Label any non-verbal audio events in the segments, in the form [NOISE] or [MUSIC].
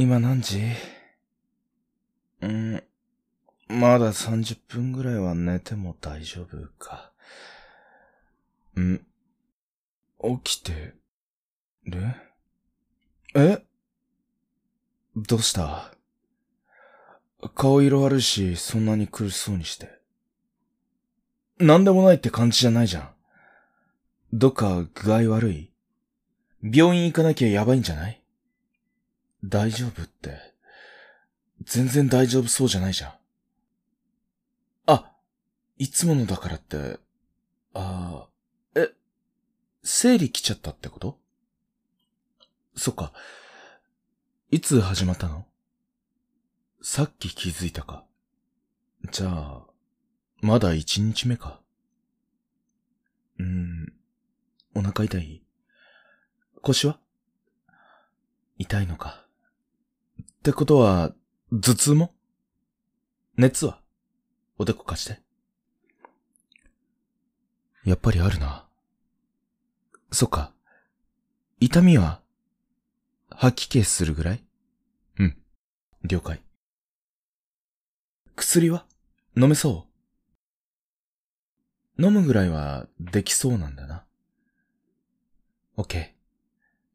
今何時？うん、まだ30分ぐらいは寝ても大丈夫か。ん。起きてる？え？どうした？顔色悪いし、そんなに苦しそうにして。なんでもないって感じじゃないじゃん。どっか具合悪い？病院行かなきゃやばいんじゃない？大丈夫って。全然大丈夫そうじゃないじゃん。あ、いつものだからって、ああ、え、生理来ちゃったってこと？そっか。いつ始まったの？さっき気づいたか。じゃあ、まだ一日目か。うーん、お腹痛い？腰は？痛いのか。ってことは、頭痛も？熱は？おでこ貸して。やっぱりあるな。そっか。痛みは？吐き気するぐらい？うん。了解。薬は？飲めそう？飲むぐらいはできそうなんだな。オッケ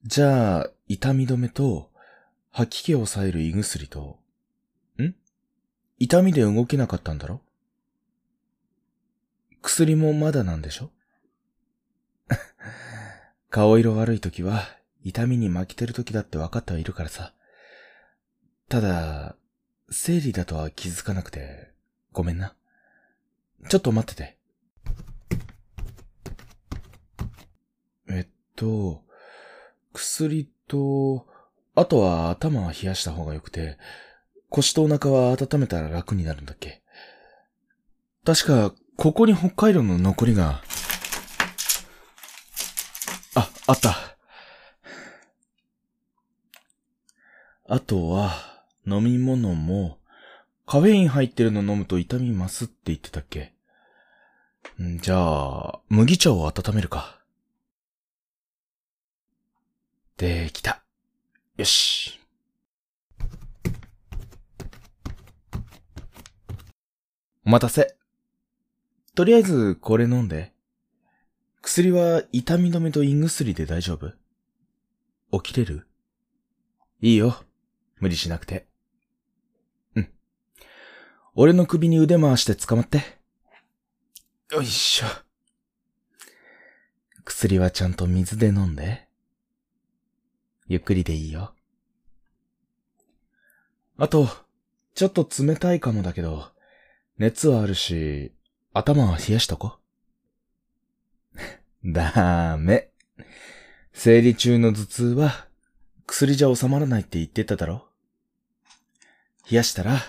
ー。じゃあ、痛み止めと、吐き気を抑える胃薬と、ん？痛みで動けなかったんだろ？薬もまだなんでしょ？[LAUGHS] 顔色悪い時は、痛みに負けてる時だって分かってはいるからさ。ただ、生理だとは気づかなくて、ごめんな。ちょっと待ってて。えっと、薬と、あとは頭は冷やした方がよくて、腰とお腹は温めたら楽になるんだっけ確か、ここに北海道の残りが、あ、あった。あとは、飲み物も、カフェイン入ってるの飲むと痛みますって言ってたっけじゃあ、麦茶を温めるか。できた。よし。お待たせ。とりあえず、これ飲んで。薬は痛み止めと胃薬で大丈夫？起きれる？いいよ。無理しなくて。うん。俺の首に腕回して捕まって。よいしょ。薬はちゃんと水で飲んで。ゆっくりでいいよ。あと、ちょっと冷たいかもだけど、熱はあるし、頭は冷やしとこ。[LAUGHS] ダメ。生理中の頭痛は、薬じゃ収まらないって言ってただろ冷やしたら、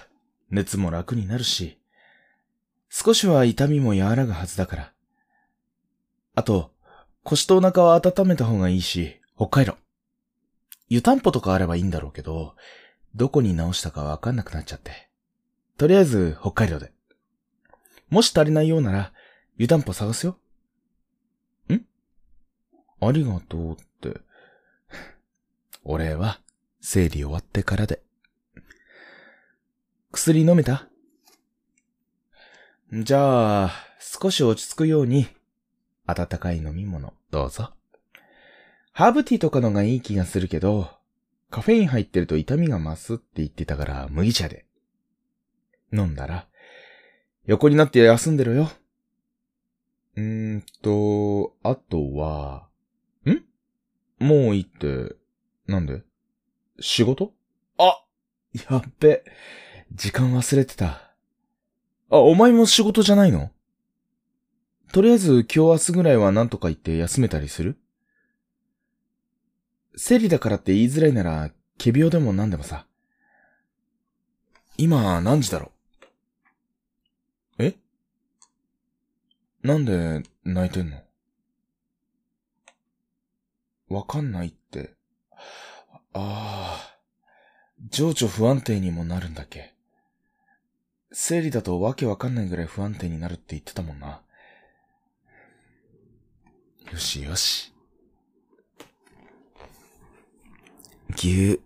熱も楽になるし、少しは痛みも和らぐはずだから。あと、腰とお腹は温めた方がいいし、北海道。湯たんぽとかあればいいんだろうけど、どこに直したかわかんなくなっちゃって。とりあえず、北海道で。もし足りないようなら、湯たんぽ探すよ。ん？ありがとうって。[LAUGHS] 俺は、生理終わってからで。薬飲めた？じゃあ、少し落ち着くように、温かい飲み物、どうぞ。ハーブティーとかのがいい気がするけど、カフェイン入ってると痛みが増すって言ってたから麦茶で。飲んだら、横になって休んでろよ。うーんと、あとは、ん？もういいって、なんで？仕事？あやっべ。時間忘れてた。あ、お前も仕事じゃないの？とりあえず今日明日ぐらいは何とか言って休めたりする？生理だからって言いづらいなら、仮病でも何でもさ。今何時だろう？え？なんで泣いてんの？わかんないって。ああ、情緒不安定にもなるんだっけ？生理だとわけわかんないぐらい不安定になるって言ってたもんな。よしよし。牛。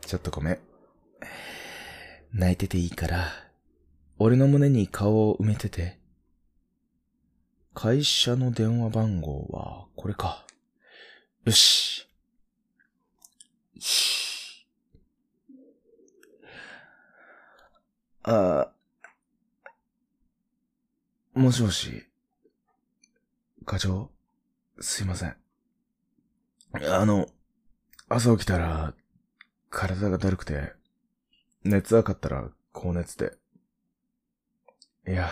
ちょっとごめん。泣いてていいから、俺の胸に顔を埋めてて。会社の電話番号は、これか。よし。し。あ、もしもし。課長、すいません。あの、朝起きたら、体がだるくて、熱測ったら高熱で。いや、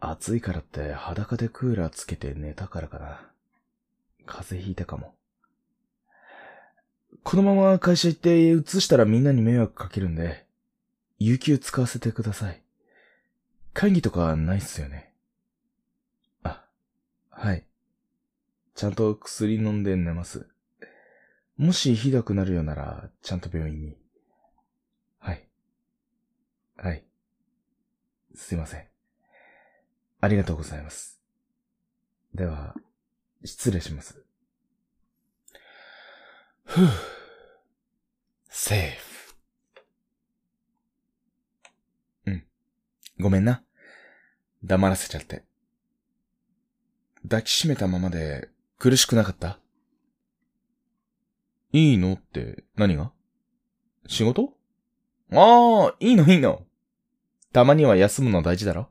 暑いからって裸でクーラーつけて寝たからかな。風邪ひいたかも。このまま会社行って移したらみんなに迷惑かけるんで、有給使わせてください。会議とかないっすよね。あ、はい。ちゃんと薬飲んで寝ます。もしひどくなるようなら、ちゃんと病院に。はい。はい。すいません。ありがとうございます。では、失礼します。ふぅ。セーフ。うん。ごめんな。黙らせちゃって。抱きしめたままで苦しくなかった？いいのって何が？仕事？ああ、いいのいいの。たまには休むの大事だろ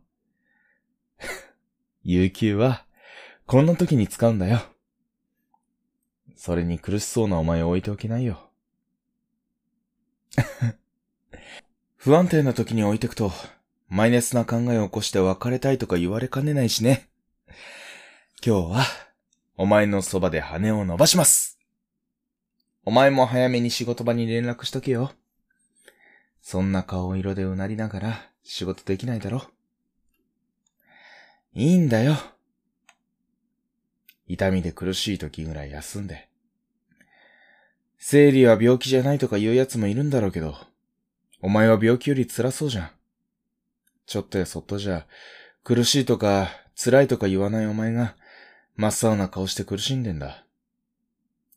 [LAUGHS] 有給は、こんな時に使うんだよ。それに苦しそうなお前を置いておけないよ。[LAUGHS] 不安定な時に置いてくと、マイナスな考えを起こして別れたいとか言われかねないしね。今日は、お前のそばで羽を伸ばします。お前も早めに仕事場に連絡しとけよ。そんな顔色でうなりながら仕事できないだろ。いいんだよ。痛みで苦しい時ぐらい休んで。生理は病気じゃないとか言う奴もいるんだろうけど、お前は病気より辛そうじゃん。ちょっとやそっとじゃ、苦しいとか辛いとか言わないお前が、真っ青な顔して苦しんでんだ。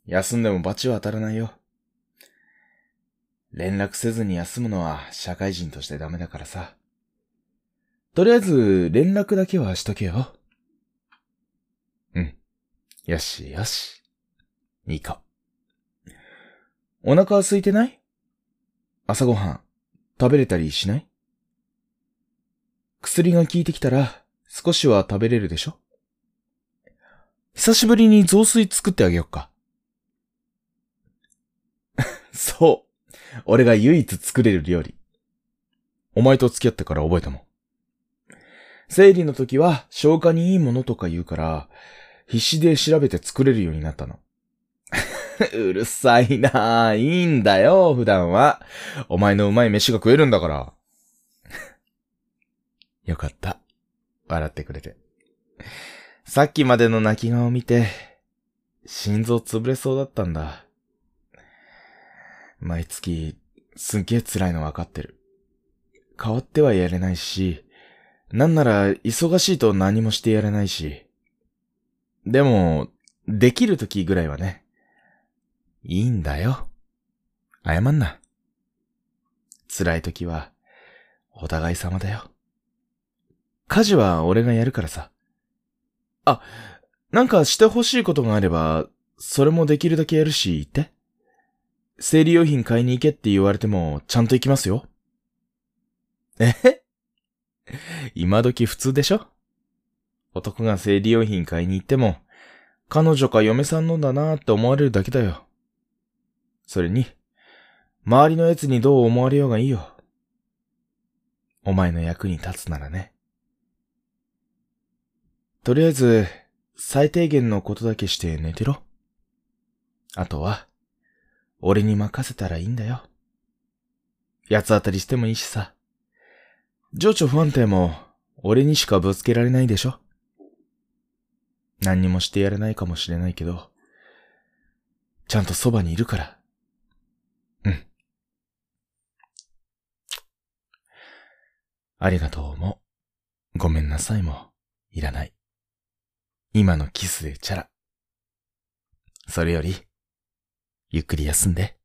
休んでも罰は当たらないよ。連絡せずに休むのは社会人としてダメだからさ。とりあえず、連絡だけはしとけよ。うん。よしよし。いいか。お腹は空いてない？朝ごはん、食べれたりしない？薬が効いてきたら、少しは食べれるでしょ？久しぶりに雑炊作ってあげよっか。[LAUGHS] そう。俺が唯一作れる料理。お前と付き合ってから覚えたもん。生理の時は消化にいいものとか言うから、必死で調べて作れるようになったの。[LAUGHS] うるさいなぁ。いいんだよ、普段は。お前のうまい飯が食えるんだから。[LAUGHS] よかった。笑ってくれて。さっきまでの泣き顔を見て、心臓潰れそうだったんだ。毎月、すっげえ辛いのわかってる。変わってはやれないし、なんなら忙しいと何もしてやれないし。でも、できる時ぐらいはね。いいんだよ。謝んな。辛い時は、お互い様だよ。家事は俺がやるからさ。あ、なんかしてほしいことがあれば、それもできるだけやるし、言って。生理用品買いに行けって言われても、ちゃんと行きますよ。え今時普通でしょ？男が生理用品買いに行っても、彼女か嫁さんのだなーって思われるだけだよ。それに、周りの奴にどう思われようがいいよ。お前の役に立つならね。とりあえず、最低限のことだけして寝てろ。あとは、俺に任せたらいいんだよ。八つ当たりしてもいいしさ。情緒不安定も、俺にしかぶつけられないでしょ。何にもしてやれないかもしれないけど、ちゃんとそばにいるから。うん。ありがとうも、ごめんなさいも、いらない。今のキスでチャラ。それより、ゆっくり休んで。